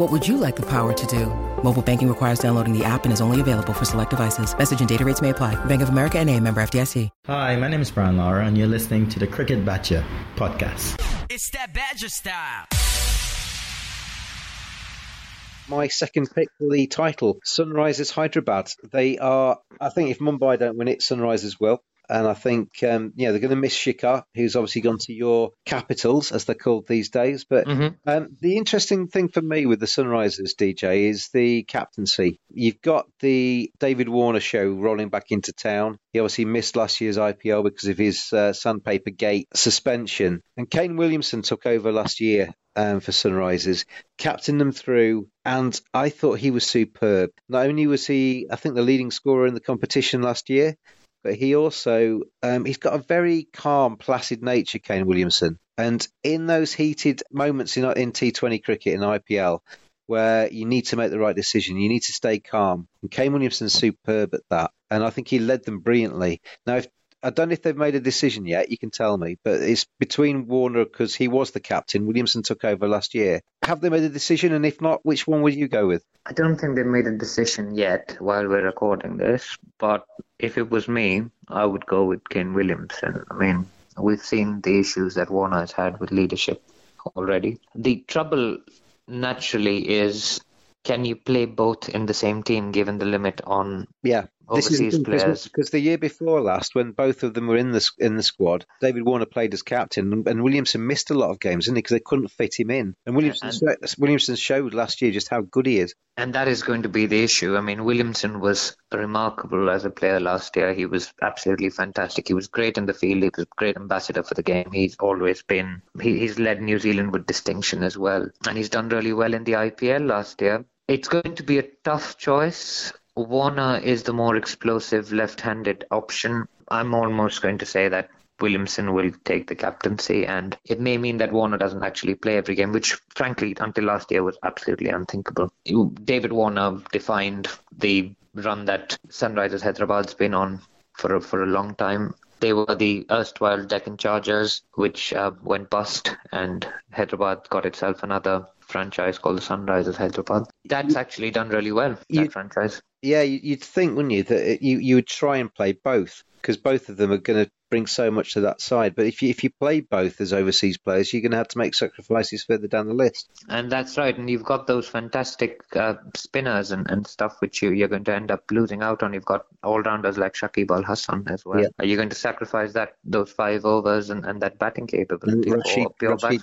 What would you like the power to do? Mobile banking requires downloading the app and is only available for select devices. Message and data rates may apply. Bank of America and a member FDIC. Hi, my name is Brian Lara and you're listening to the Cricket Badger podcast. It's that Badger style. my second pick for the title, Sunrisers Hyderabad. They are, I think, if Mumbai don't win it, Sunrisers will. And I think, um, yeah, they're going to miss Shikhar, who's obviously gone to your capitals, as they're called these days. But Mhm. um, the interesting thing for me with the Sunrisers, DJ, is the captaincy. You've got the David Warner show rolling back into town. He obviously missed last year's IPL because of his uh, Sandpaper Gate suspension. And Kane Williamson took over last year um, for Sunrisers, captained them through, and I thought he was superb. Not only was he, I think, the leading scorer in the competition last year, but he also um, he's got a very calm, placid nature, Kane Williamson. And in those heated moments in in T20 cricket in IPL, where you need to make the right decision, you need to stay calm. And Kane Williamson's superb at that, and I think he led them brilliantly. Now, if I don't know if they've made a decision yet. You can tell me, but it's between Warner because he was the captain. Williamson took over last year. Have they made a decision? And if not, which one would you go with? I don't think they've made a decision yet while we're recording this, but if it was me, I would go with Ken Williamson. I mean, we've seen the issues that Warner has had with leadership already. The trouble naturally is can you play both in the same team given the limit on Yeah, overseas players? because the year before last, when both of them were in the in the squad, David Warner played as captain, and, and Williamson missed a lot of games, didn't he? Because they couldn't fit him in. And Williamson Williamson showed last year just how good he is. And that is going to be the issue. I mean, Williamson was remarkable as a player last year. He was absolutely fantastic. He was great in the field. He was a great ambassador for the game. He's always been, he, he's led New Zealand with distinction as well. And he's done really well in the IPL last year. It's going to be a tough choice. Warner is the more explosive left handed option. I'm almost going to say that Williamson will take the captaincy, and it may mean that Warner doesn't actually play every game, which, frankly, until last year was absolutely unthinkable. David Warner defined the run that Sunrisers Hyderabad's been on for a, for a long time. They were the erstwhile Deccan Chargers, which uh, went bust, and Hyderabad got itself another franchise called the Sunrisers Hyderabad. That's actually done really well, that You- franchise. Yeah, you- you'd think, wouldn't you, that you you would try and play both because both of them are going to bring so much to that side. But if you if you play both as overseas players, you're going to have to make sacrifices further down the list. And that's right. And you've got those fantastic uh, spinners and, and stuff which you, you're going to end up losing out on. You've got all rounders like Shakib Al Hasan as well. Yeah. Are you going to sacrifice that those five overs and, and that batting And capability Rashid, pure Rashid.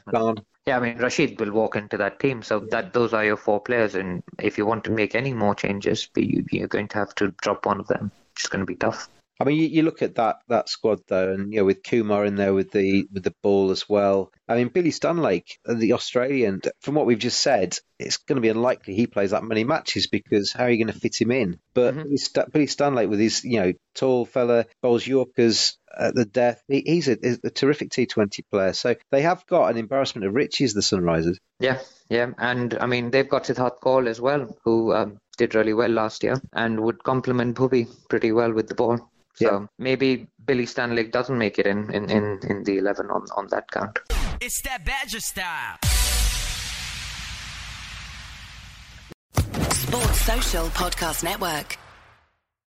Yeah, I mean Rashid will walk into that team. So that those are your four players. And if you want to make any more changes, you, you're going to have to drop one of them. It's going to be tough. I mean, you, you look at that that squad though, and you know with Kumar in there with the with the ball as well. I mean, Billy Stanlake, uh, the Australian. From what we've just said, it's going to be unlikely he plays that many matches because how are you going to fit him in? But Billy, Sta- Billy Stanlake with his you know tall fella, bowls Yorkers at the death. He, he's a, a terrific T20 player. So they have got an embarrassment of riches, the Sunrisers. Yeah, yeah, and I mean they've got Siddharth Kaul as well, who um, did really well last year and would complement Bhuvi pretty well with the ball. So Yeah. maybe Billy Stanlake doesn't make it in, in, in, in the 11 on, on that count. It's that Badger style. Sports Social Podcast Network.